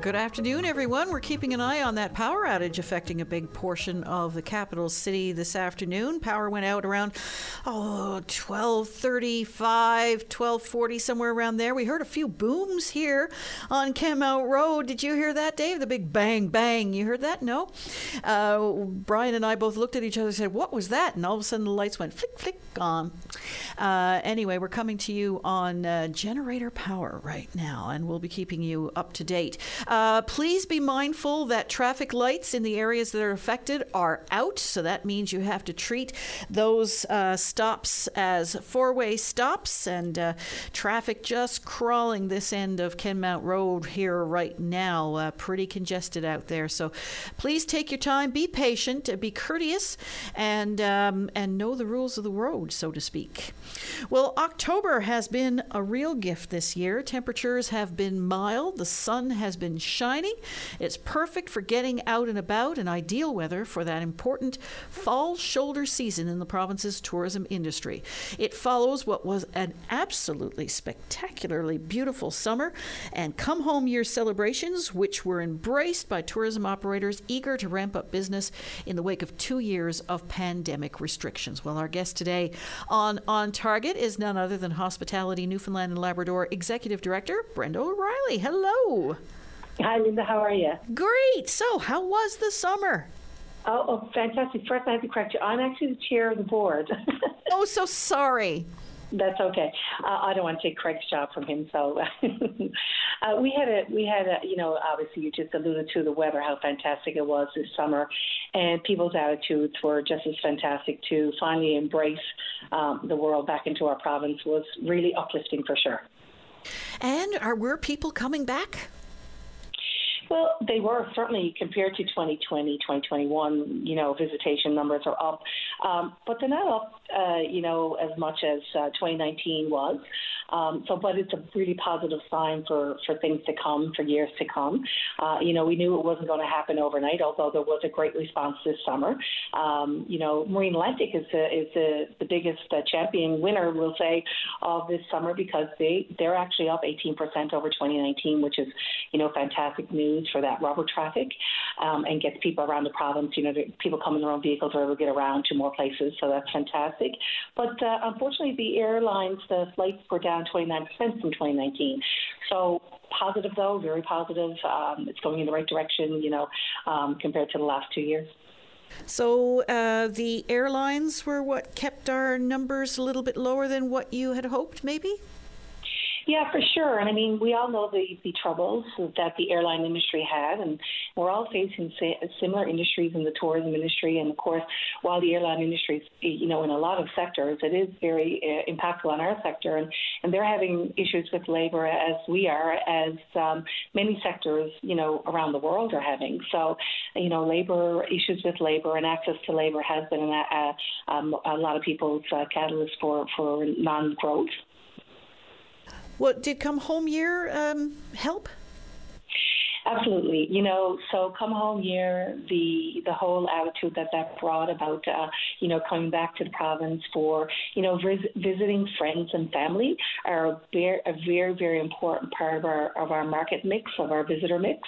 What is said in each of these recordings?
Good afternoon, everyone. We're keeping an eye on that power outage affecting a big portion of the capital city this afternoon. Power went out around oh 12:35, 12:40, somewhere around there. We heard a few booms here on Kenmount Road. Did you hear that, Dave? The big bang bang. You heard that? No. Uh, Brian and I both looked at each other and said, "What was that?" And all of a sudden, the lights went flick flick gone. Uh, anyway, we're coming to you on uh, generator power right now, and we'll be keeping you up to date. Uh, please be mindful that traffic lights in the areas that are affected are out, so that means you have to treat those uh, stops as four way stops, and uh, traffic just crawling this end of Kenmount Road here right now. Uh, pretty congested out there, so please take your time, be patient, be courteous, and, um, and know the rules of the road, so to speak. Well, October has been a real gift this year. Temperatures have been mild, the sun has been shining. It's perfect for getting out and about and ideal weather for that important fall shoulder season in the province's tourism industry. It follows what was an absolutely spectacularly beautiful summer and come home year celebrations, which were embraced by tourism operators eager to ramp up business in the wake of two years of pandemic restrictions. Well, our guest today on On Target is none other than Hospitality Newfoundland and Labrador Executive Director Brenda O'Reilly. Hello. Hi, Linda. How are you? Great. So, how was the summer? Oh, oh fantastic. First, I have to correct you. I'm actually the chair of the board. oh, so sorry. That's okay. Uh, I don't want to take Craig's job from him. So uh, we had a we had a you know obviously you just alluded to the weather how fantastic it was this summer, and people's attitudes were just as fantastic to finally embrace um, the world back into our province was really uplifting for sure. And are were people coming back? Well, they were certainly compared to 2020, 2021. You know, visitation numbers are up, um, but they're not up, uh, you know, as much as uh, 2019 was. Um, so, but it's a really positive sign for, for things to come, for years to come. Uh, you know, we knew it wasn't going to happen overnight, although there was a great response this summer. Um, you know, Marine Atlantic is, a, is the biggest uh, champion winner, we'll say, of this summer because they, they're actually up 18% over 2019, which is, you know, fantastic news for that rubber traffic um, and gets people around the province. You know, people come in their own vehicles or able to get around to more places, so that's fantastic. But uh, unfortunately, the airlines, the flights were down down 29% from 2019. So positive, though, very positive. Um, it's going in the right direction, you know, um, compared to the last two years. So uh, the airlines were what kept our numbers a little bit lower than what you had hoped, maybe? Yeah, for sure. And I mean, we all know the, the troubles that the airline industry had, and we're all facing similar industries in the tourism industry. And of course, while the airline industry is, you know, in a lot of sectors, it is very uh, impactful on our sector, and, and they're having issues with labor as we are, as um, many sectors, you know, around the world are having. So, you know, labor issues with labor and access to labor has been a, a, um, a lot of people's uh, catalyst for for non-growth. What did come home year um, help? Absolutely. You know, so come home year, the the whole attitude that that brought about, uh, you know, coming back to the province for, you know, vis- visiting friends and family are a very, a very, very important part of our of our market mix, of our visitor mix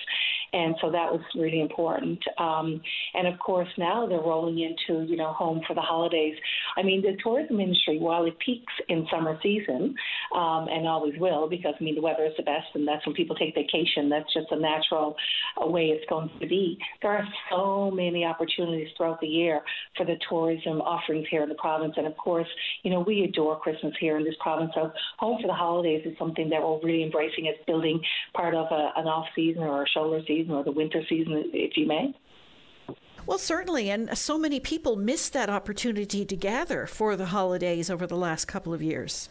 and so that was really important. Um, and of course, now they're rolling into you know home for the holidays. I mean, the tourism industry, while it peaks in summer season, um, and always will, because I mean the weather is the best, and that's when people take vacation. That's just a natural uh, way it's going to be. There are so many opportunities throughout the year for the tourism offerings here in the province, and of course, you know we adore Christmas here in this province. So home for the holidays is something that we're really embracing as building part of a, an off season or a shoulder season season or the winter season, if you may. Well, certainly. And so many people missed that opportunity to gather for the holidays over the last couple of years.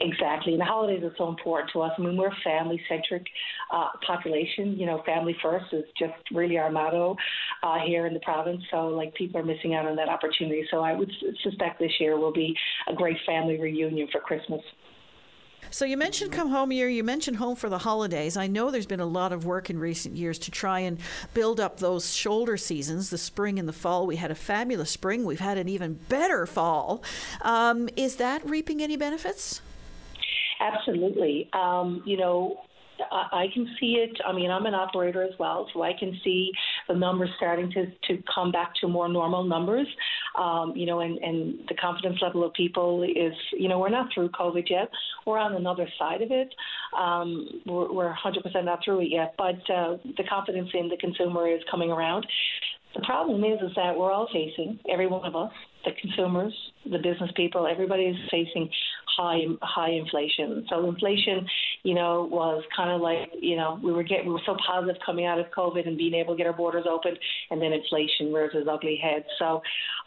Exactly. And the holidays are so important to us. I mean, we're a family centric uh, population. You know, family first is just really our motto uh, here in the province. So, like, people are missing out on that opportunity. So, I would suspect this year will be a great family reunion for Christmas. So you mentioned come home year, you mentioned home for the holidays. I know there's been a lot of work in recent years to try and build up those shoulder seasons, the spring and the fall. We had a fabulous spring. We've had an even better fall. Um, is that reaping any benefits? Absolutely. Um, you know, I can see it. I mean, I'm an operator as well, so I can see the numbers starting to, to come back to more normal numbers. Um, you know, and, and the confidence level of people is, you know, we're not through COVID yet. We're on another side of it. Um, we're, we're 100% not through it yet, but uh, the confidence in the consumer is coming around. The problem is, is that we're all facing, every one of us, the consumers, the business people, everybody is facing high high inflation. So inflation, you know, was kind of like you know we were getting we were so positive coming out of COVID and being able to get our borders open, and then inflation rears its ugly head. So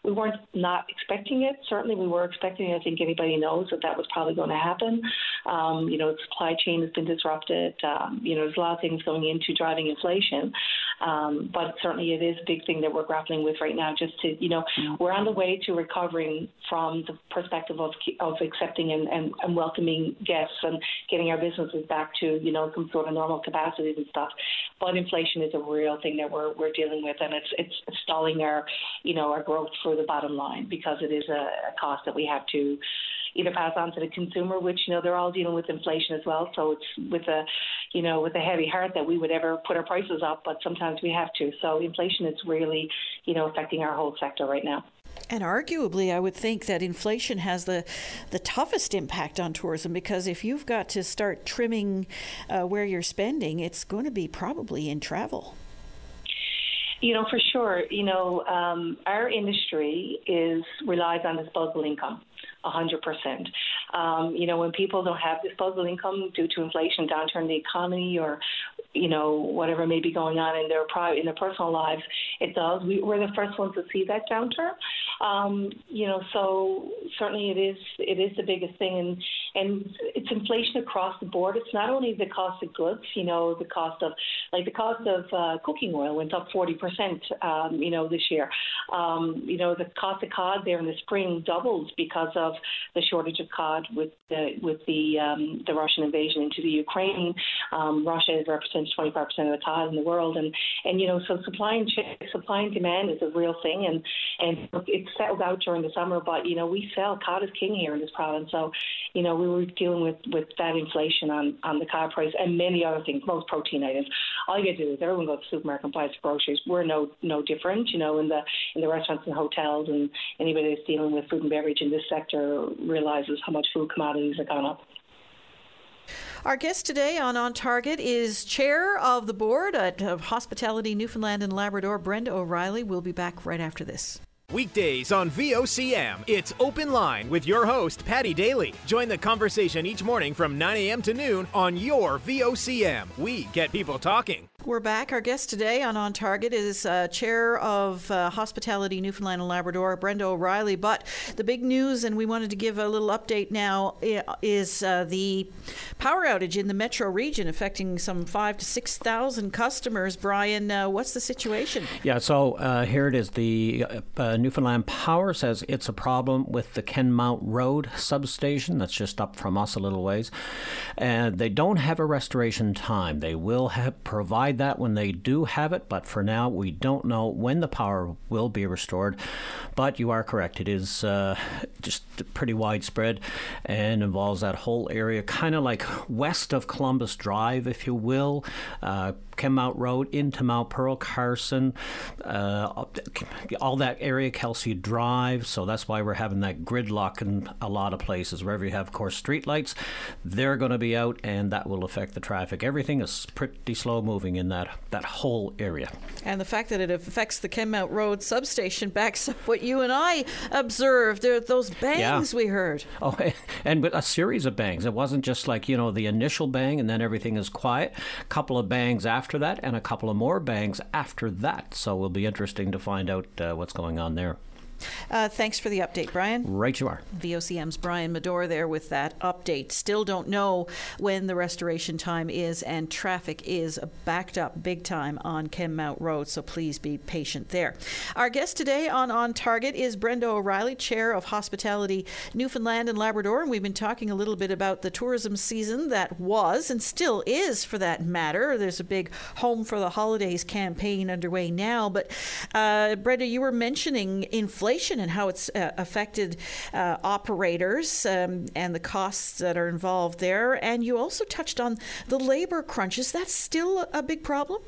we weren't not expecting it. Certainly, we were expecting. It. I think anybody knows that that was probably going to happen. Um, you know, supply chain has been disrupted. Um, you know, there's a lot of things going into driving inflation. Um, but certainly, it is a big thing that we're grappling with right now. Just to you know, we're on the way to recovering from the perspective of of accepting and and, and, and welcoming guests and getting our businesses back to you know some sort of normal capacities and stuff. But inflation is a real thing that we're we're dealing with, and it's it's stalling our you know our growth for the bottom line because it is a, a cost that we have to either pass on to the consumer, which you know they're all dealing with inflation as well. So it's with a you know with a heavy heart that we would ever put our prices up, but sometimes we have to. So inflation is really you know affecting our whole sector right now. And arguably, I would think that inflation has the, the toughest impact on tourism because if you've got to start trimming uh, where you're spending, it's going to be probably in travel. You know, for sure. You know, um, our industry is relies on disposable income. 100%. Um, you know, when people don't have disposable income due to inflation, downturn in the economy, or you know whatever may be going on in their private in their personal lives, it does. We, we're the first ones to see that downturn. Um, you know, so certainly it is it is the biggest thing, and and it's inflation across the board. It's not only the cost of goods. You know, the cost of like the cost of uh, cooking oil went up 40 percent. Um, you know, this year. Um, you know, the cost of cod there in the spring doubled because of the shortage of cod with the with the um, the Russian invasion into the Ukraine. Um, Russia represents 25 percent of the cod in the world, and and you know, so supply and supply and demand is a real thing, and and it's settled out during the summer, but you know we sell cod is king here in this province. So, you know we were dealing with with that inflation on on the cod price and many other things, most protein items. All you got to do is everyone goes to the supermarket and buys groceries. We're no no different, you know, in the in the restaurants and hotels and anybody that's dealing with food and beverage in this sector Uh, realizes how much food commodities have gone up. Our guest today on On Target is Chair of the Board at Hospitality Newfoundland and Labrador, Brenda O'Reilly. We'll be back right after this. Weekdays on VOCM, it's Open Line with your host, Paddy Daly. Join the conversation each morning from 9 a.m. to noon on your VOCM. We get people talking. We're back. Our guest today on On Target is uh, Chair of uh, Hospitality Newfoundland and Labrador, Brenda O'Reilly. But the big news, and we wanted to give a little update now, is uh, the power outage in the metro region affecting some five to 6,000 customers. Brian, uh, what's the situation? Yeah, so uh, here it is. The uh, Newfoundland Power says it's a problem with the Kenmount Road substation. That's just up from us a little ways. And they don't have a restoration time. They will have provide provide that when they do have it, but for now, we don't know when the power will be restored. But you are correct, it is uh, just pretty widespread and involves that whole area, kind of like west of Columbus Drive, if you will. Uh, Road into Mount Pearl, Carson, uh, all that area, Kelsey Drive. So that's why we're having that gridlock in a lot of places. Wherever you have, of course, streetlights, they're going to be out, and that will affect the traffic. Everything is pretty slow moving in that that whole area. And the fact that it affects the Kenmount Road substation backs up what you and I observed. There, those bangs yeah. we heard. Oh, and with a series of bangs. It wasn't just like you know the initial bang and then everything is quiet. A couple of bangs after after that, and a couple of more bangs after that. So it will be interesting to find out uh, what's going on there. Uh, thanks for the update, Brian. Right, you are. VOCM's Brian Medore there with that update. Still don't know when the restoration time is, and traffic is backed up big time on Kenmount Road, so please be patient there. Our guest today on On Target is Brenda O'Reilly, Chair of Hospitality Newfoundland and Labrador, and we've been talking a little bit about the tourism season that was and still is, for that matter. There's a big Home for the Holidays campaign underway now, but uh, Brenda, you were mentioning inflation and how it's uh, affected uh, operators um, and the costs that are involved there. And you also touched on the labor crunches. That's still a big problem?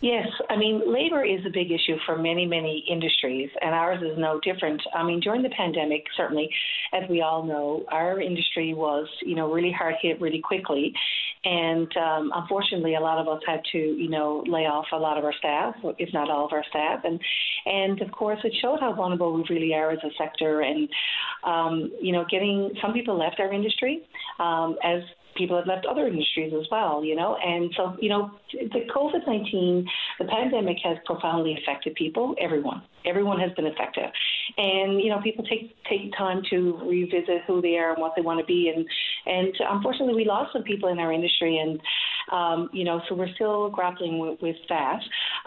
Yes, I mean, labor is a big issue for many, many industries, and ours is no different. I mean, during the pandemic, certainly, as we all know, our industry was, you know, really hard hit really quickly. And um, unfortunately, a lot of us had to, you know, lay off a lot of our staff, if not all of our staff. And, and of course, it showed how vulnerable we really are as a sector. And, um, you know, getting some people left our industry um, as people have left other industries as well, you know. And so, you know, the COVID 19, the pandemic has profoundly affected people, everyone. Everyone has been affected. And, you know, people take take time to revisit who they are and what they want to be. And, and unfortunately, we lost some people in our industry. And, um, you know, so we're still grappling with, with that.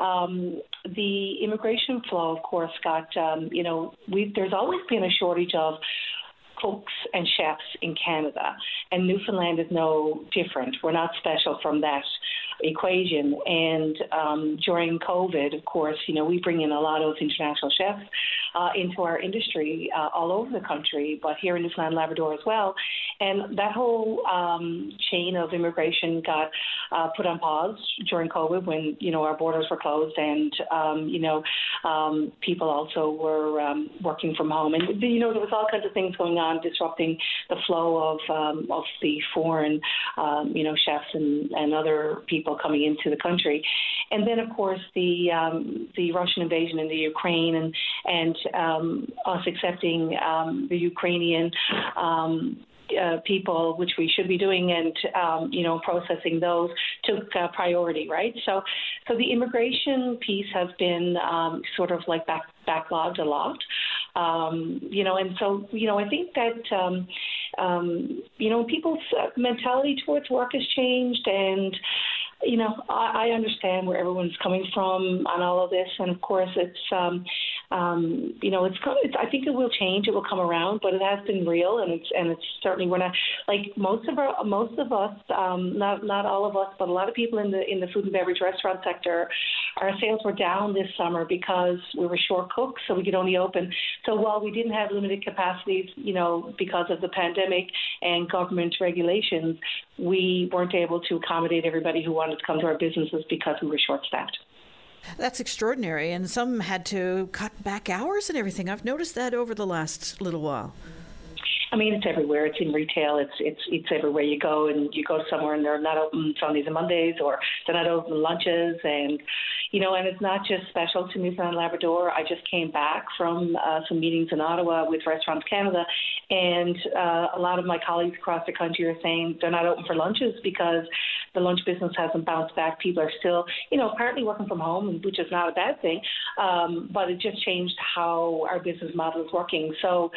Um, the immigration flow, of course, got, um, you know, we there's always been a shortage of cooks and chefs in Canada, and Newfoundland is no different. We're not special from that equation. And um, during COVID, of course, you know, we bring in a lot of international chefs uh, into our industry uh, all over the country, but here in Newfoundland, Labrador as well. And that whole um, chain of immigration got uh, put on pause during COVID when you know our borders were closed and um, you know um, people also were um, working from home, and you know there was all kinds of things going on disrupting the flow of um, of the foreign um, you know chefs and, and other people coming into the country, and then of course the um, the Russian invasion in the Ukraine and and um, us accepting um, the Ukrainian um, uh, people, which we should be doing, and um, you know processing those took uh, priority, right? So, so the immigration piece has been um, sort of like back, backlogged a lot, you know, and so you know I think that you know people's uh, mentality towards work has changed and you know, I, I understand where everyone's coming from on all of this, and of course, it's um, um, you know, it's, it's I think it will change. It will come around, but it has been real, and it's and it's certainly we're not like most of our most of us, um, not not all of us, but a lot of people in the in the food and beverage restaurant sector, our sales were down this summer because we were short cooks, so we could only open. So while we didn't have limited capacities, you know, because of the pandemic and government regulations, we weren't able to accommodate everybody who wanted to come to our businesses because we were short staffed. That's extraordinary. And some had to cut back hours and everything. I've noticed that over the last little while. I mean, it's everywhere. It's in retail. It's it's it's everywhere you go, and you go somewhere and they're not open Sundays and Mondays, or they're not open lunches, and you know, and it's not just special to Newfoundland and Labrador. I just came back from uh, some meetings in Ottawa with Restaurants Canada, and uh, a lot of my colleagues across the country are saying they're not open for lunches because the lunch business hasn't bounced back. People are still, you know, partly working from home, which is not a bad thing, um, but it just changed how our business model is working. So,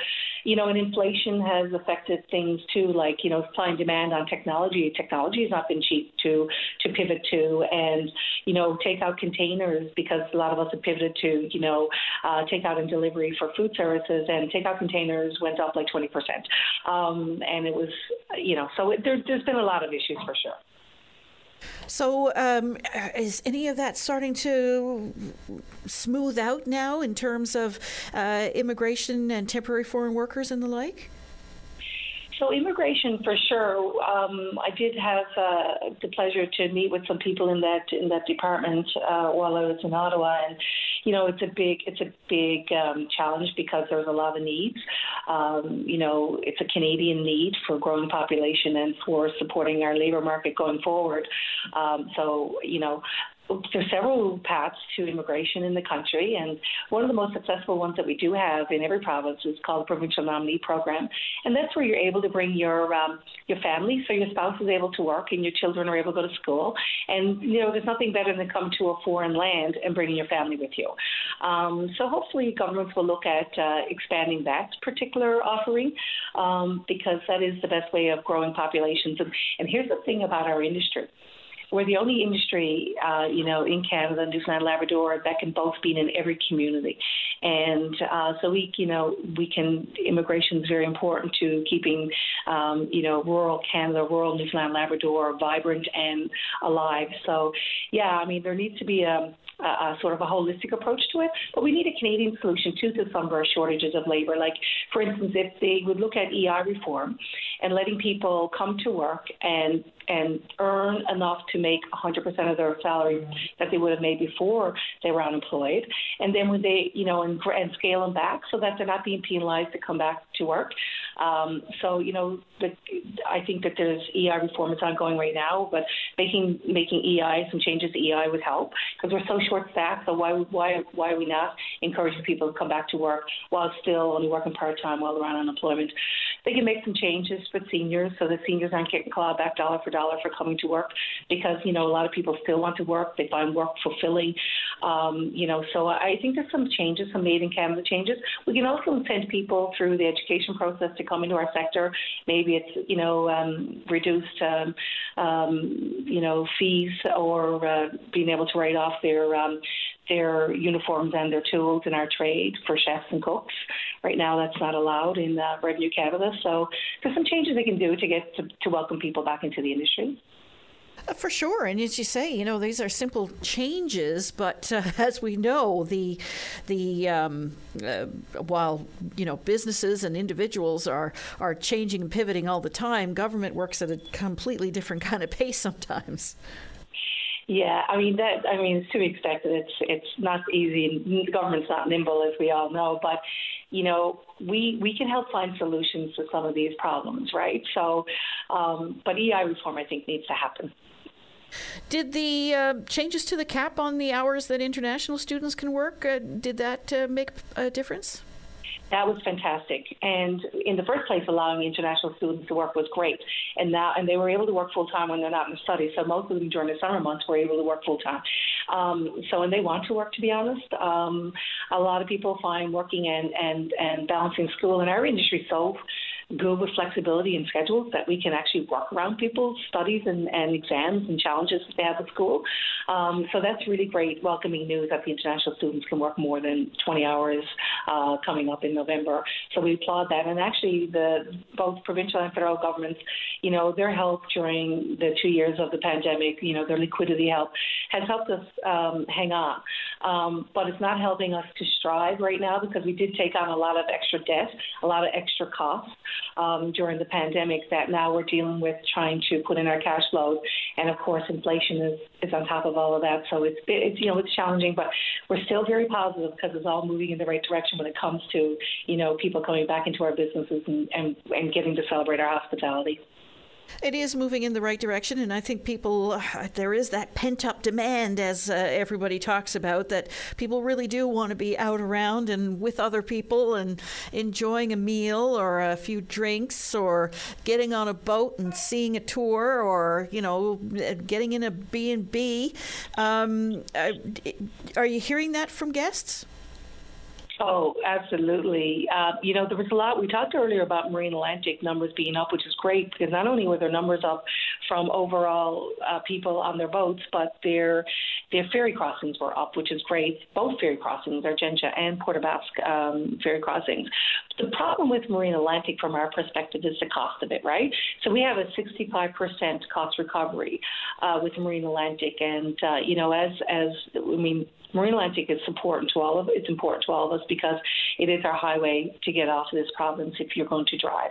you know, and inflation has affected things too, like you know, supply and demand on technology. Technology has not been cheap to to pivot to, and you know, takeout containers because a lot of us have pivoted to you know, uh, takeout and delivery for food services, and takeout containers went up like 20 percent, um, and it was you know, so it, there, there's been a lot of issues for sure. So, um, is any of that starting to smooth out now in terms of uh, immigration and temporary foreign workers and the like? So immigration, for sure. Um, I did have uh, the pleasure to meet with some people in that in that department uh, while I was in Ottawa, and you know, it's a big it's a big um, challenge because there's a lot of needs. Um, you know, it's a Canadian need for growing population and for supporting our labour market going forward. Um, so, you know, there's several paths to immigration in the country, and one of the most successful ones that we do have in every province is called the Provincial Nominee Program, and that's where you're able to bring your um, your family, so your spouse is able to work and your children are able to go to school, and you know there's nothing better than come to a foreign land and bringing your family with you. Um, so hopefully governments will look at uh, expanding that particular offering um, because that is the best way of growing populations. And, and here's the thing about our industry we're the only industry, uh, you know, in Canada, Newfoundland, Labrador that can both be in every community, and uh, so we, you know, we can. Immigration is very important to keeping, um, you know, rural Canada, rural Newfoundland, Labrador vibrant and alive. So, yeah, I mean, there needs to be a a sort of a holistic approach to it. But we need a Canadian solution too to some of our shortages of labour. Like, for instance, if they would look at EI reform and letting people come to work and and earn enough to make 100% of their salary that they would have made before they were unemployed, and then when they, you know, and, and scale them back so that they're not being penalized to come back to work. Um, so, you know, the, I think that there's EI reform that's ongoing right now, but making making EI some changes to EI would help because we're so short staffed. So why why why are we not encouraging people to come back to work while still only working part time while they're on unemployment? They can make some changes for seniors so that seniors aren't getting clawed back dollar for dollar for coming to work because you know a lot of people still want to work. They find work fulfilling. Um, you know, so I think there's some changes, some made in Canada changes. We can also send people through the education process to come into our sector. Maybe it's you know um, reduced um, um, you know fees or uh, being able to write off their um, their uniforms and their tools in our trade for chefs and cooks. Right now, that's not allowed in uh, Revenue Canada. So there's some changes they can do to get to, to welcome people back into the industry. Uh, for sure, and as you say, you know these are simple changes, but uh, as we know, the the um, uh, while you know businesses and individuals are are changing and pivoting all the time, government works at a completely different kind of pace sometimes. Yeah, I mean that. I mean, it's to be expected. It's it's not easy. Government's not nimble, as we all know. But you know, we we can help find solutions to some of these problems, right? So, um, but EI reform, I think, needs to happen. Did the uh, changes to the cap on the hours that international students can work, uh, did that uh, make a difference? That was fantastic. And in the first place, allowing international students to work was great. And now, and they were able to work full time when they're not in the study. So most of them during the summer months were able to work full time. Um, so, and they want to work, to be honest. Um, a lot of people find working and, and, and balancing school in our industry so good with flexibility and schedules that we can actually work around people's studies and, and exams and challenges that they have at school. Um, so that's really great, welcoming news that the international students can work more than 20 hours uh, coming up in November. So we applaud that. And actually, the both provincial and federal governments, you know, their help during the two years of the pandemic, you know, their liquidity help has helped us um, hang on. Um, but it's not helping us to strive right now because we did take on a lot of extra debt, a lot of extra costs um, during the pandemic that now we're dealing with trying to put in our cash flows. And of course, inflation is, is on top of all of that. So it's, it's, you know, it's challenging, but we're still very positive because it's all moving in the right direction when it comes to, you know, people coming back into our businesses and, and, and getting to celebrate our hospitality. It is moving in the right direction, and I think people, uh, there is that pent up demand, as uh, everybody talks about, that people really do want to be out around and with other people and enjoying a meal or a few drinks or getting on a boat and seeing a tour or, you know, getting in a B&B. Um, are you hearing that from guests? Oh, absolutely. Uh, you know, there was a lot. We talked earlier about Marine Atlantic numbers being up, which is great because not only were their numbers up from overall uh, people on their boats, but their their ferry crossings were up, which is great. Both ferry crossings, Argentia and Port aux Basques um, ferry crossings. The problem with Marine Atlantic, from our perspective, is the cost of it, right? So we have a 65% cost recovery uh, with Marine Atlantic, and uh, you know, as as I mean, Marine Atlantic is important to all of it's important to all of us because it is our highway to get off of this province if you're going to drive,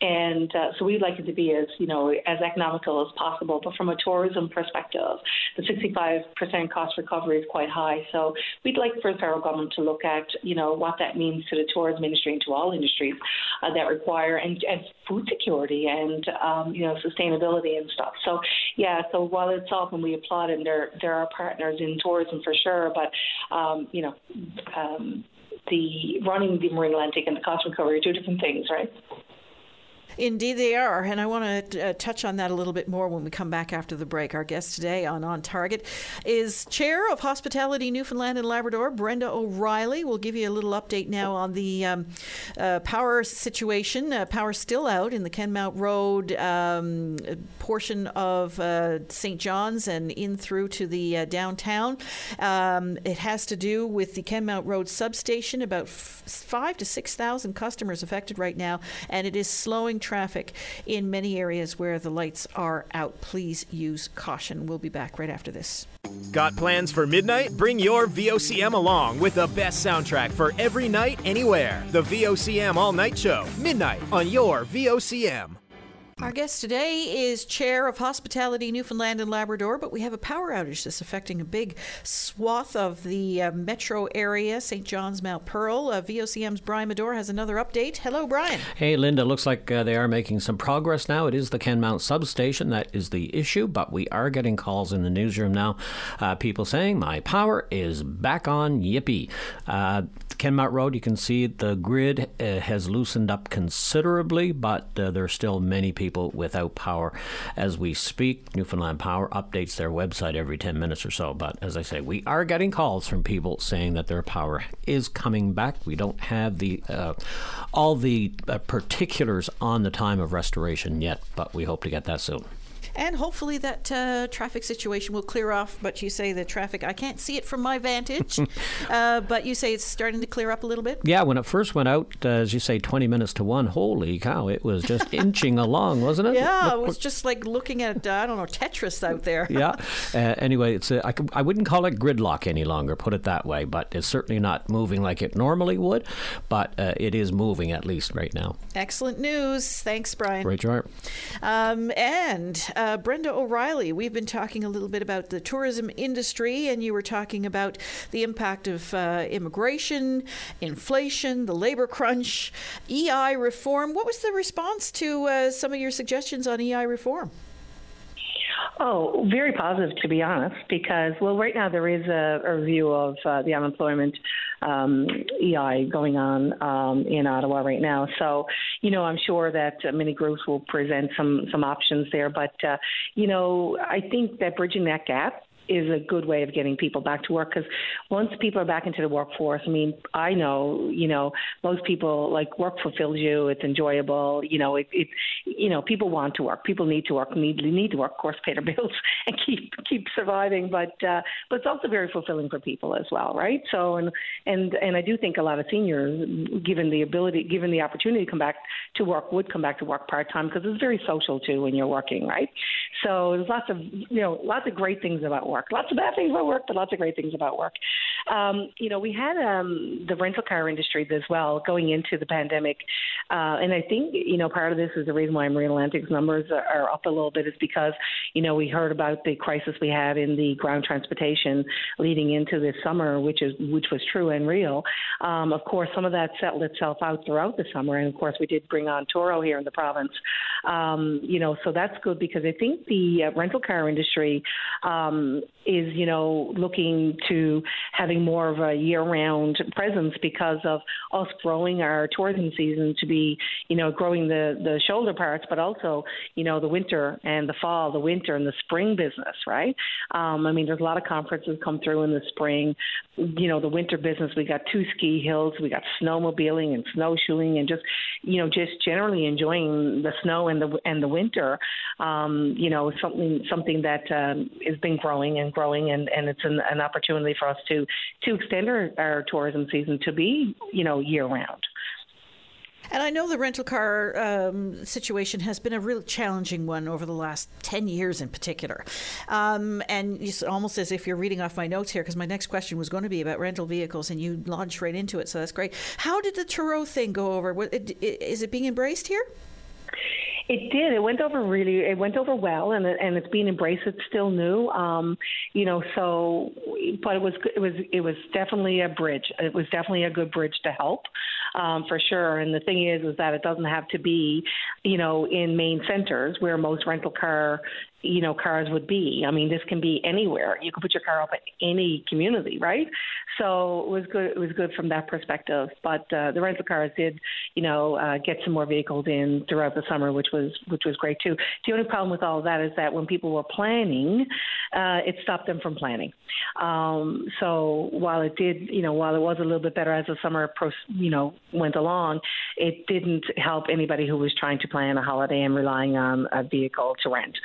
and uh, so we'd like it to be as you know as economical as possible. But from a tourism perspective, the 65% cost recovery is quite high. So we'd like for the federal government to look at you know what that means to the tourism industry and to all industries uh, that require and, and food security and um, you know sustainability and stuff. So yeah. So while it's up and we applaud and there there are partners in tourism for sure, but um, you know, um, the running the Marine Atlantic and the cost recovery are two different things, right? Indeed, they are. And I want to uh, touch on that a little bit more when we come back after the break. Our guest today on On Target is Chair of Hospitality Newfoundland and Labrador, Brenda O'Reilly. We'll give you a little update now on the um, uh, power situation. Uh, power still out in the Kenmount Road um, portion of uh, St. John's and in through to the uh, downtown. Um, it has to do with the Kenmount Road substation, about f- five to 6,000 customers affected right now, and it is slowing traffic in many areas where the lights are out. Please use caution. We'll be back right after this. Got plans for midnight? Bring your VOCM along with the best soundtrack for every night, anywhere. The VOCM All Night Show, midnight on your VOCM. Our guest today is Chair of Hospitality Newfoundland and Labrador, but we have a power outage that's affecting a big swath of the uh, metro area, St. John's, Mount Pearl. Uh, VOCM's Brian Medore has another update. Hello, Brian. Hey, Linda. Looks like uh, they are making some progress now. It is the Kenmount substation that is the issue, but we are getting calls in the newsroom now. Uh, people saying, My power is back on. Yippee. Uh, Kenmount Road, you can see the grid uh, has loosened up considerably, but there are still many people people without power as we speak. Newfoundland Power updates their website every 10 minutes or so. But as I say, we are getting calls from people saying that their power is coming back. We don't have the uh, all the uh, particulars on the time of restoration yet, but we hope to get that soon and hopefully that uh, traffic situation will clear off. But you say the traffic, I can't see it from my vantage, uh, but you say it's starting to clear up a little bit. Yeah, when it first went out, uh, as you say, 20 minutes to one, holy cow, it was just inching along, wasn't it? Yeah, it was just like looking at, uh, I don't know, Tetris out there. yeah. Uh, anyway, it's a, I, could, I wouldn't call it gridlock any longer, put it that way, but it's certainly not moving like it normally would, but uh, it is moving at least right now. Excellent news. Thanks, Brian. Great job. Um, and uh, Brenda O'Reilly, we've been talking a little bit about the tourism industry, and you were talking about the impact of uh, immigration, inflation, the labor crunch, EI reform. What was the response to uh, some of your suggestions on EI reform? Oh, very positive, to be honest, because, well, right now there is a, a review of uh, the unemployment um, EI going on um, in Ottawa right now. So, you know, I'm sure that many groups will present some some options there. But, uh, you know, I think that bridging that gap is a good way of getting people back to work because once people are back into the workforce, I mean, I know, you know, most people like work fulfills you. It's enjoyable. You know, it, it you know, people want to work. People need to work. Need need to work, of course, pay their bills and keep keep surviving. But uh, but it's also very fulfilling for people as well, right? So and and and I do think a lot of seniors, given the ability, given the opportunity to come back to work, would come back to work part time because it's very social too when you're working, right? So there's lots of you know lots of great things about work work. Lots of bad things about work, but lots of great things about work. Um, you know, we had um, the rental car industry as well going into the pandemic, uh, and I think you know part of this is the reason why Marine Atlantic's numbers are, are up a little bit is because you know we heard about the crisis we had in the ground transportation leading into this summer, which is which was true and real. Um, of course, some of that settled itself out throughout the summer, and of course we did bring on Turo here in the province. Um, you know, so that's good because I think the uh, rental car industry um, is, you know, looking to having more of a year-round presence because of us growing our tourism season to be, you know, growing the the shoulder parts, but also, you know, the winter and the fall, the winter and the spring business, right? Um, I mean, there's a lot of conferences come through in the spring. You know, the winter business. We got two ski hills, we got snowmobiling and snowshoeing, and just, you know, just generally enjoying the snow and the and the winter. Um, you know, something something that um, has been growing and growing, and, and it's an, an opportunity for us to to extend our, our tourism season to be, you know, year round. And I know the rental car um, situation has been a really challenging one over the last 10 years in particular. Um, and it's almost as if you're reading off my notes here, because my next question was going to be about rental vehicles, and you launched right into it, so that's great. How did the Turo thing go over? Is it being embraced here? It did. It went over really. It went over well, and and it's being embraced. It's still new, um, you know. So, but it was it was it was definitely a bridge. It was definitely a good bridge to help. Um, for sure. And the thing is, is that it doesn't have to be, you know, in main centers where most rental car you know cars would be. I mean, this can be anywhere. You can put your car up at any community, right? So it was good. It was good from that perspective. But uh, the rental cars did, you know, uh, get some more vehicles in throughout the summer, which was which was great too. The only problem with all of that is that when people were planning, uh, it stopped them from planning. Um, so while it did, you know, while it was a little bit better as the summer, pro- you know, went along, it didn't help anybody who was trying to plan a holiday and relying on a vehicle to rent.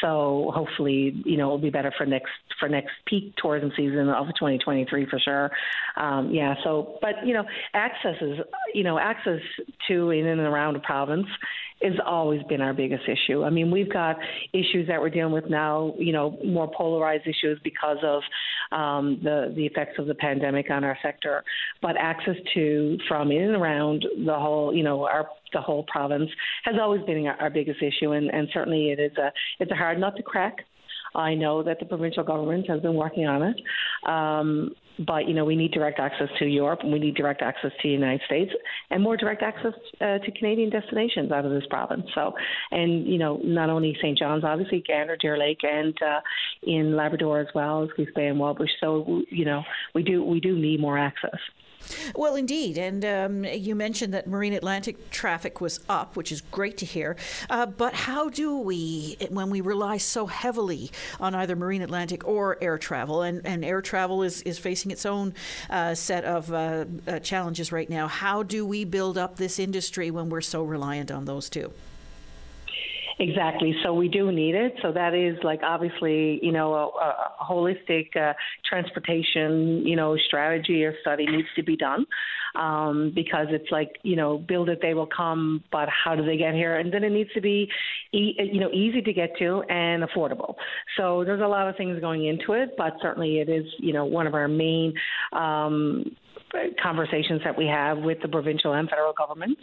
So hopefully, you know, it'll be better for next for next peak tourism season of 2023 for sure. Um, yeah. So, but you know, access is you know access to in and around the province has always been our biggest issue. I mean, we've got issues that we're dealing with now, you know, more polarized issues because of um, the the effects of the pandemic on our sector. But access to from in and around the whole, you know, our the whole province has always been our, our biggest issue, and, and certainly it is a it's a hard nut to crack. I know that the provincial government has been working on it. Um, but you know we need direct access to Europe and we need direct access to the United States and more direct access uh, to Canadian destinations out of this province. So, and you know not only St. John's, obviously Gander, Deer Lake, and uh, in Labrador as well as Goose Bay and Wabush. So you know we do we do need more access. Well, indeed. And um, you mentioned that Marine Atlantic traffic was up, which is great to hear. Uh, but how do we, when we rely so heavily on either Marine Atlantic or air travel, and, and air travel is, is facing its own uh, set of uh, uh challenges right now, how do we build up this industry when we're so reliant on those two? Exactly. So we do need it. So that is like obviously, you know, a, a holistic uh, transportation, you know, strategy or study needs to be done um, because it's like, you know, build it, they will come, but how do they get here? And then it needs to be, e- you know, easy to get to and affordable. So there's a lot of things going into it, but certainly it is, you know, one of our main um, conversations that we have with the provincial and federal governments,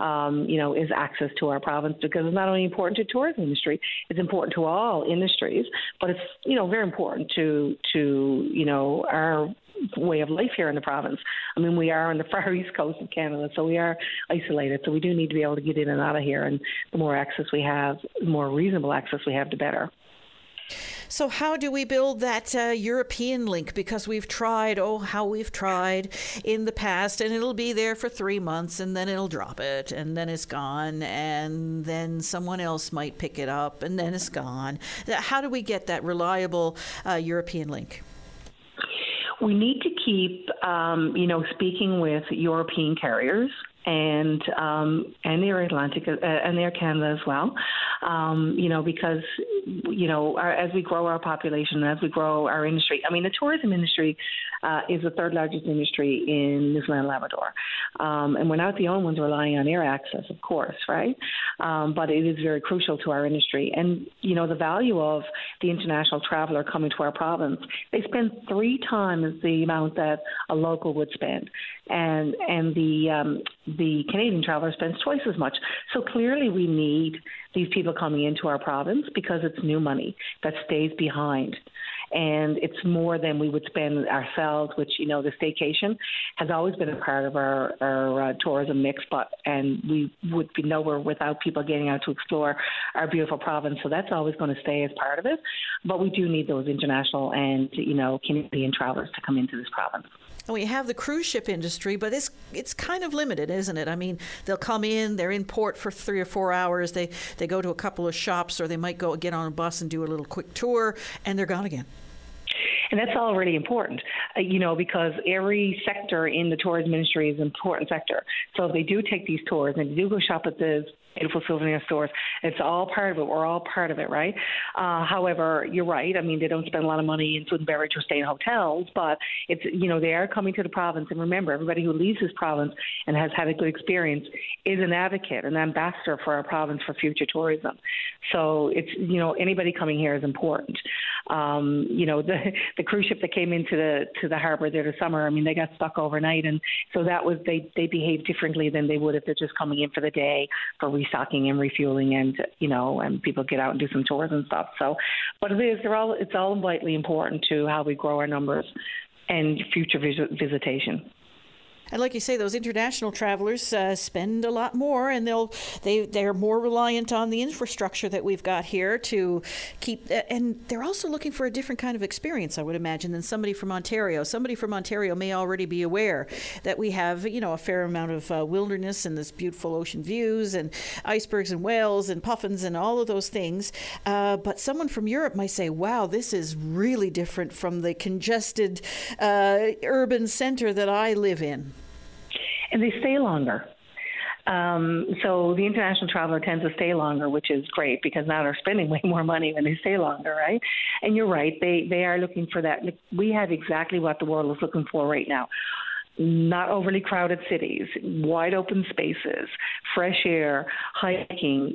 um, you know, is access to our province because it's not only important to tourism industry, it's important to all industries, but it's you know very important to to you know our way of life here in the province. I mean, we are on the far east coast of Canada, so we are isolated. So we do need to be able to get in and out of here. And the more access we have, the more reasonable access we have, the better. So, how do we build that uh, European link? Because we've tried, oh, how we've tried in the past, and it'll be there for three months, and then it'll drop it, and then it's gone, and then someone else might pick it up, and then it's gone. How do we get that reliable uh, European link? We need to keep, um, you know, speaking with European carriers and um, and Air Atlantic uh, and Air Canada as well. Um, you know, because you know, our, as we grow our population, as we grow our industry, I mean, the tourism industry uh, is the third largest industry in Newfoundland and Labrador. Um, and we're not the only ones relying on air access, of course, right? Um, but it is very crucial to our industry. And, you know, the value of the international traveler coming to our province, they spend three times the amount that a local would spend. And, and the, um, the Canadian traveler spends twice as much. So clearly we need these people coming into our province because it's new money that stays behind and it's more than we would spend ourselves. Which you know, the staycation has always been a part of our our uh, tourism mix, but and we would be nowhere without people getting out to explore our beautiful province. So that's always going to stay as part of it. But we do need those international and you know Canadian travelers to come into this province. We have the cruise ship industry, but it's it's kind of limited, isn't it? I mean, they'll come in, they're in port for three or four hours. They they go to a couple of shops, or they might go get on a bus and do a little quick tour, and they're gone again. And that's all really important, uh, you know, because every sector in the tourism industry is an important sector. So if they do take these tours and they do go shop at the beautiful souvenir stores. It's all part of it. We're all part of it, right? Uh, however, you're right. I mean, they don't spend a lot of money in food and beverage or stay in hotels, but it's you know they are coming to the province. And remember, everybody who leaves this province and has had a good experience is an advocate, an ambassador for our province for future tourism. So it's you know anybody coming here is important. Um, you know the the cruise ship that came into the to the harbor there this summer. I mean, they got stuck overnight, and so that was they they behaved differently than they would if they're just coming in for the day for restocking and refueling, and you know, and people get out and do some tours and stuff. So, but it is they're all it's all vitally important to how we grow our numbers and future vis- visitation. And like you say, those international travelers uh, spend a lot more, and they'll they they're more reliant on the infrastructure that we've got here to keep. Uh, and they're also looking for a different kind of experience, I would imagine, than somebody from Ontario. Somebody from Ontario may already be aware that we have you know a fair amount of uh, wilderness and this beautiful ocean views and icebergs and whales and puffins and all of those things. Uh, but someone from Europe might say, "Wow, this is really different from the congested uh, urban center that I live in." And they stay longer. Um, so the international traveler tends to stay longer, which is great because now they're spending way more money when they stay longer, right? And you're right; they they are looking for that. We have exactly what the world is looking for right now not overly crowded cities, wide open spaces, fresh air, hiking.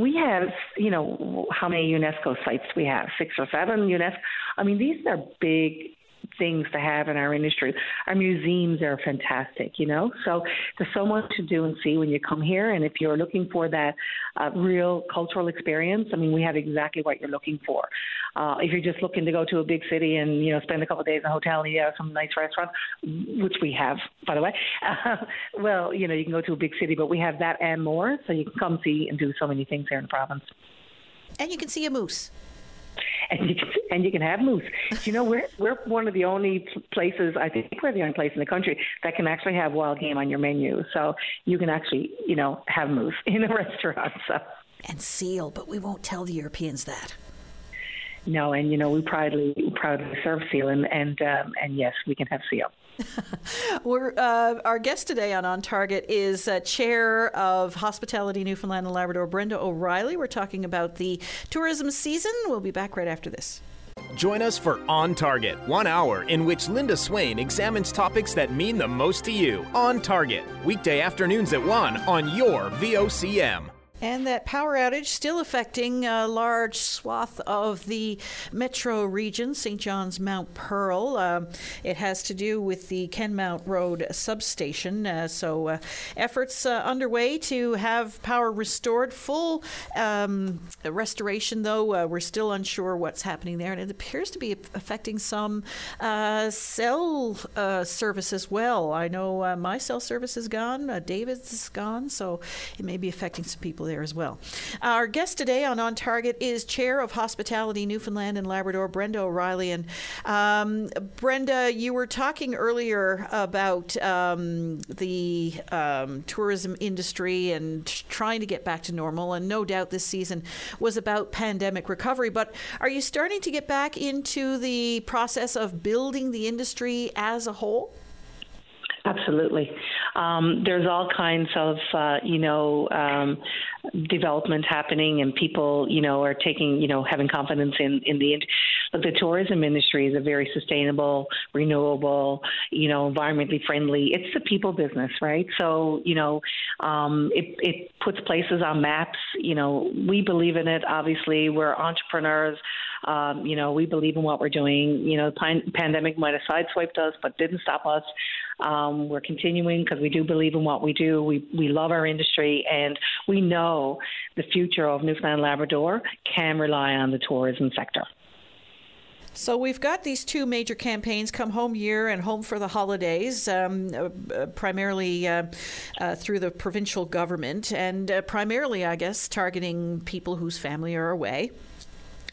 We have, you know, how many UNESCO sites we have? Six or seven UNESCO. I mean, these are big things to have in our industry. Our museums are fantastic, you know. So there's so much to do and see when you come here. And if you're looking for that uh, real cultural experience, I mean, we have exactly what you're looking for. Uh, if you're just looking to go to a big city and you know spend a couple of days in a hotel and eat out some nice restaurants, which we have, by the way, uh, well, you know, you can go to a big city, but we have that and more. So you can come see and do so many things here in the province. And you can see a moose and you can and you can have moose. You know, we're we're one of the only places I think we're the only place in the country that can actually have wild game on your menu. So you can actually you know have moose in a restaurant. So and seal, but we won't tell the Europeans that. No, and you know we proudly proudly serve seal, and and um, and yes, we can have seal. Uh, our guest today on On Target is uh, Chair of Hospitality Newfoundland and Labrador, Brenda O'Reilly. We're talking about the tourism season. We'll be back right after this. Join us for On Target, one hour in which Linda Swain examines topics that mean the most to you. On Target, weekday afternoons at 1 on your VOCM. And that power outage still affecting a large swath of the metro region, St. John's Mount Pearl. Uh, it has to do with the Kenmount Road substation. Uh, so, uh, efforts uh, underway to have power restored. Full um, restoration, though, uh, we're still unsure what's happening there. And it appears to be affecting some uh, cell service as well. I know my cell service is gone, David's is gone, so it may be affecting some people there as well. Our guest today on On Target is Chair of Hospitality Newfoundland and Labrador, Brenda O'Reilly. And um, Brenda, you were talking earlier about um, the um, tourism industry and trying to get back to normal. And no doubt this season was about pandemic recovery. But are you starting to get back into the process of building the industry as a whole? Absolutely. Um, there's all kinds of, uh, you know, um, development happening, and people, you know, are taking, you know, having confidence in in the. But the tourism industry is a very sustainable, renewable, you know, environmentally friendly. It's the people business, right? So, you know, um, it it puts places on maps. You know, we believe in it. Obviously, we're entrepreneurs. Um, you know, we believe in what we're doing. You know, the pandemic might have sideswiped us, but didn't stop us. Um, we're continuing because we do believe in what we do. We we love our industry, and we know the future of Newfoundland and Labrador can rely on the tourism sector. So we've got these two major campaigns: "Come Home Year" and "Home for the Holidays," um, uh primarily uh, uh, through the provincial government, and uh, primarily, I guess, targeting people whose family are away.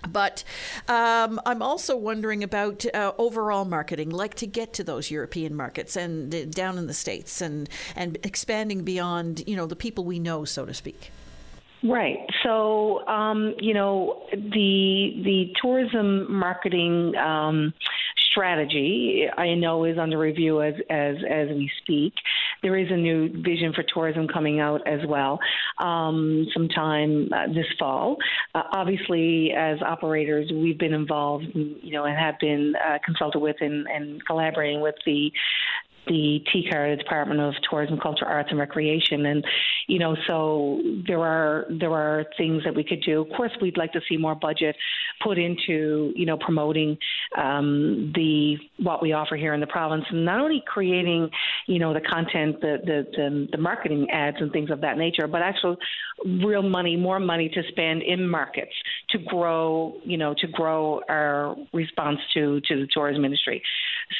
But um, I'm also wondering about uh, overall marketing, like to get to those European markets and uh, down in the states, and and expanding beyond you know the people we know, so to speak. Right. So, um, you know, the the tourism marketing um, strategy I know is under review as as as we speak. There is a new vision for tourism coming out as well, um, sometime uh, this fall. Uh, obviously, as operators, we've been involved, you know, and have been uh, consulted with and, and collaborating with the the TCAR, the Department of Tourism, Culture, Arts and Recreation, and you know, so there are there are things that we could do. Of course, we'd like to see more budget put into you know promoting um, the what we offer here in the province, and not only creating you know the content, the the the, the marketing ads and things of that nature, but actual real money, more money to spend in markets to grow, you know, to grow our response to to the tourism industry.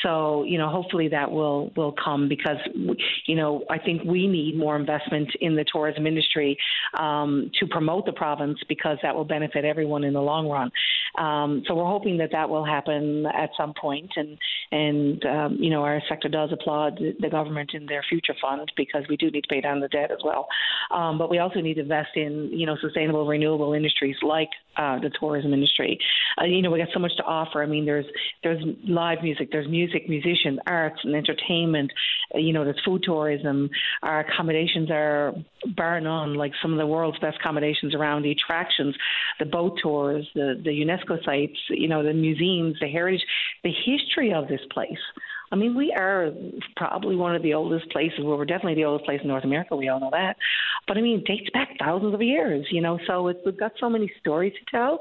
So, you know, hopefully that will will come because, you know, I think we need more investment in the tourism industry um, to promote the province because that will benefit everyone in the long run. Um, so we're hoping that that will happen at some point, and and um, you know our sector does applaud the government in their future fund because we do need to pay down the debt as well. Um, but we also need to invest in you know sustainable renewable industries like uh, the tourism industry. Uh, you know we got so much to offer. I mean there's there's live music, there's music, musicians, arts and entertainment. Uh, you know there's food tourism. Our accommodations are bar none, like some of the world's best accommodations around the attractions, the boat tours, the the UNESCO sites, you know the museums, the heritage, the history of this place. I mean, we are probably one of the oldest places. Well, we're definitely the oldest place in North America. We all know that. But I mean, it dates back thousands of years, you know. So we've got so many stories to tell,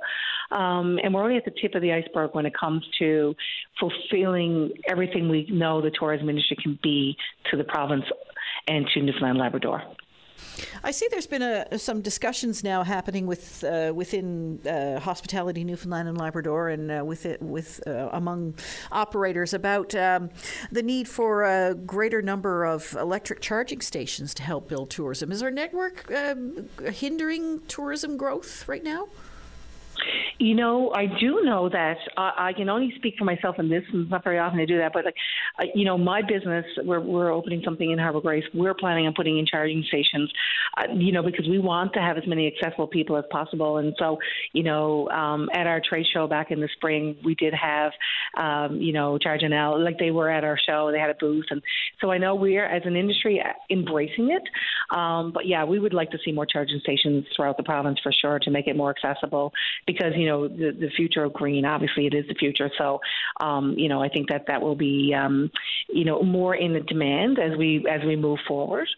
um, and we're only at the tip of the iceberg when it comes to fulfilling everything we know the tourism industry can be to the province and to Newfoundland and Labrador. I see there's been a, some discussions now happening with uh, within uh, hospitality Newfoundland and Labrador and uh, with it, with uh, among operators about um, the need for a greater number of electric charging stations to help build tourism. Is our network um, hindering tourism growth right now? You know, I do know that I, I can only speak for myself in this, and it's not very often to do that. But like, uh, you know, my business, we're we're opening something in Harbour Grace. We're planning on putting in charging stations, uh, you know, because we want to have as many accessible people as possible. And so, you know, um, at our trade show back in the spring, we did have, um, you know, Charge NL, like they were at our show. They had a booth, and so I know we're as an industry uh, embracing it. Um, but yeah, we would like to see more charging stations throughout the province for sure to make it more accessible because you know the the future of green obviously it is the future so um, you know I think that that will be um, you know more in the demand as we as we move forward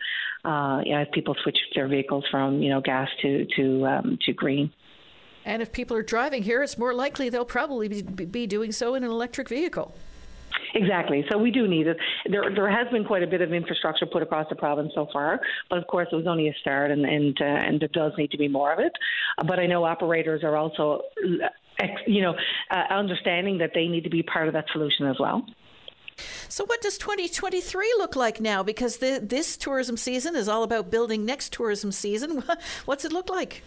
uh, yeah, as people switch their vehicles from you know gas to to um, to green. And if people are driving here, it's more likely they'll probably be, be doing so in an electric vehicle. Exactly. So we do need it. There, there has been quite a bit of infrastructure put across the province so far, but of course it was only a start, and and uh, and there does need to be more of it. But I know operators are also, you know, uh, understanding that they need to be part of that solution as well. So, what does 2023 look like now? Because the, this tourism season is all about building next tourism season. What's it look like?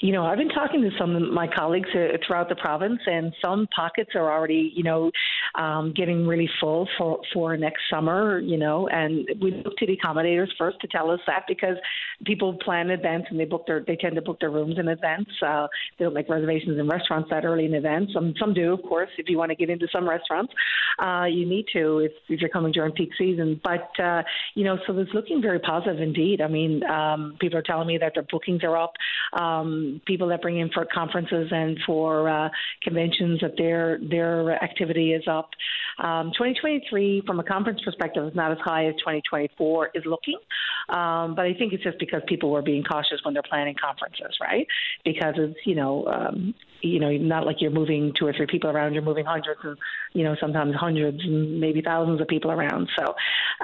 You know, I've been talking to some of my colleagues uh, throughout the province, and some pockets are already, you know, um, getting really full for for next summer. You know, and we look to the accommodators first to tell us that because people plan in advance and they book their they tend to book their rooms in advance. Uh, they don't make reservations in restaurants that early in advance. Some some do, of course. If you want to get into some restaurants, uh, you need to if, if you're coming during peak season. But uh, you know, so it's looking very positive indeed. I mean, um, people are telling me that their bookings are up. Um, people that bring in for conferences and for uh, conventions that their their activity is up. Um, 2023, from a conference perspective, is not as high as 2024 is looking, um, but I think it's just because people were being cautious when they're planning conferences, right? Because it's you know um, you know not like you're moving two or three people around, you're moving hundreds and you know sometimes hundreds and maybe thousands of people around. So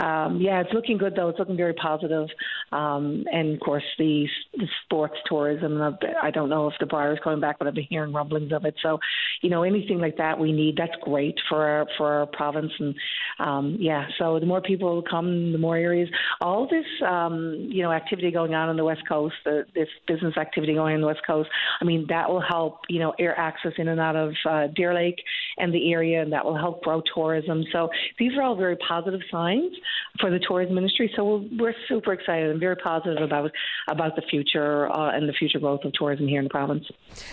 um, yeah, it's looking good though. It's looking very positive. Um, and of course the, the sports tourism. I don't know if the bar is coming back, but I've been hearing rumblings of it. So you know anything like that we need. That's great for our, for our province. And um, yeah, so the more people come, the more areas. All this um, you know activity going on on the west coast, the, this business activity going on the west coast. I mean that will help you know air access in and out of uh, Deer Lake and the area, and that will help grow tourism. So these are all very positive signs for the tourism industry. So we're super excited and very positive about about the future uh, and the future growth of tourism here in the province.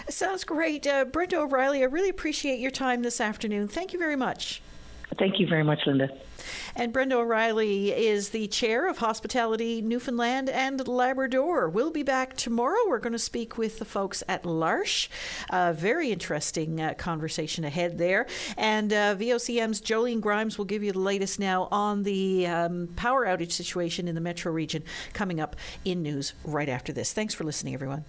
Sounds great, uh, Brenda O'Reilly. I really appreciate your time this afternoon. Thank you very much. Thank you very much, Linda. And Brenda O'Reilly is the chair of Hospitality Newfoundland and Labrador. We'll be back tomorrow. We're going to speak with the folks at L'Arche. Uh, very interesting uh, conversation ahead there. And uh, VOCM's Jolene Grimes will give you the latest now on the um, power outage situation in the metro region coming up in news right after this. Thanks for listening, everyone.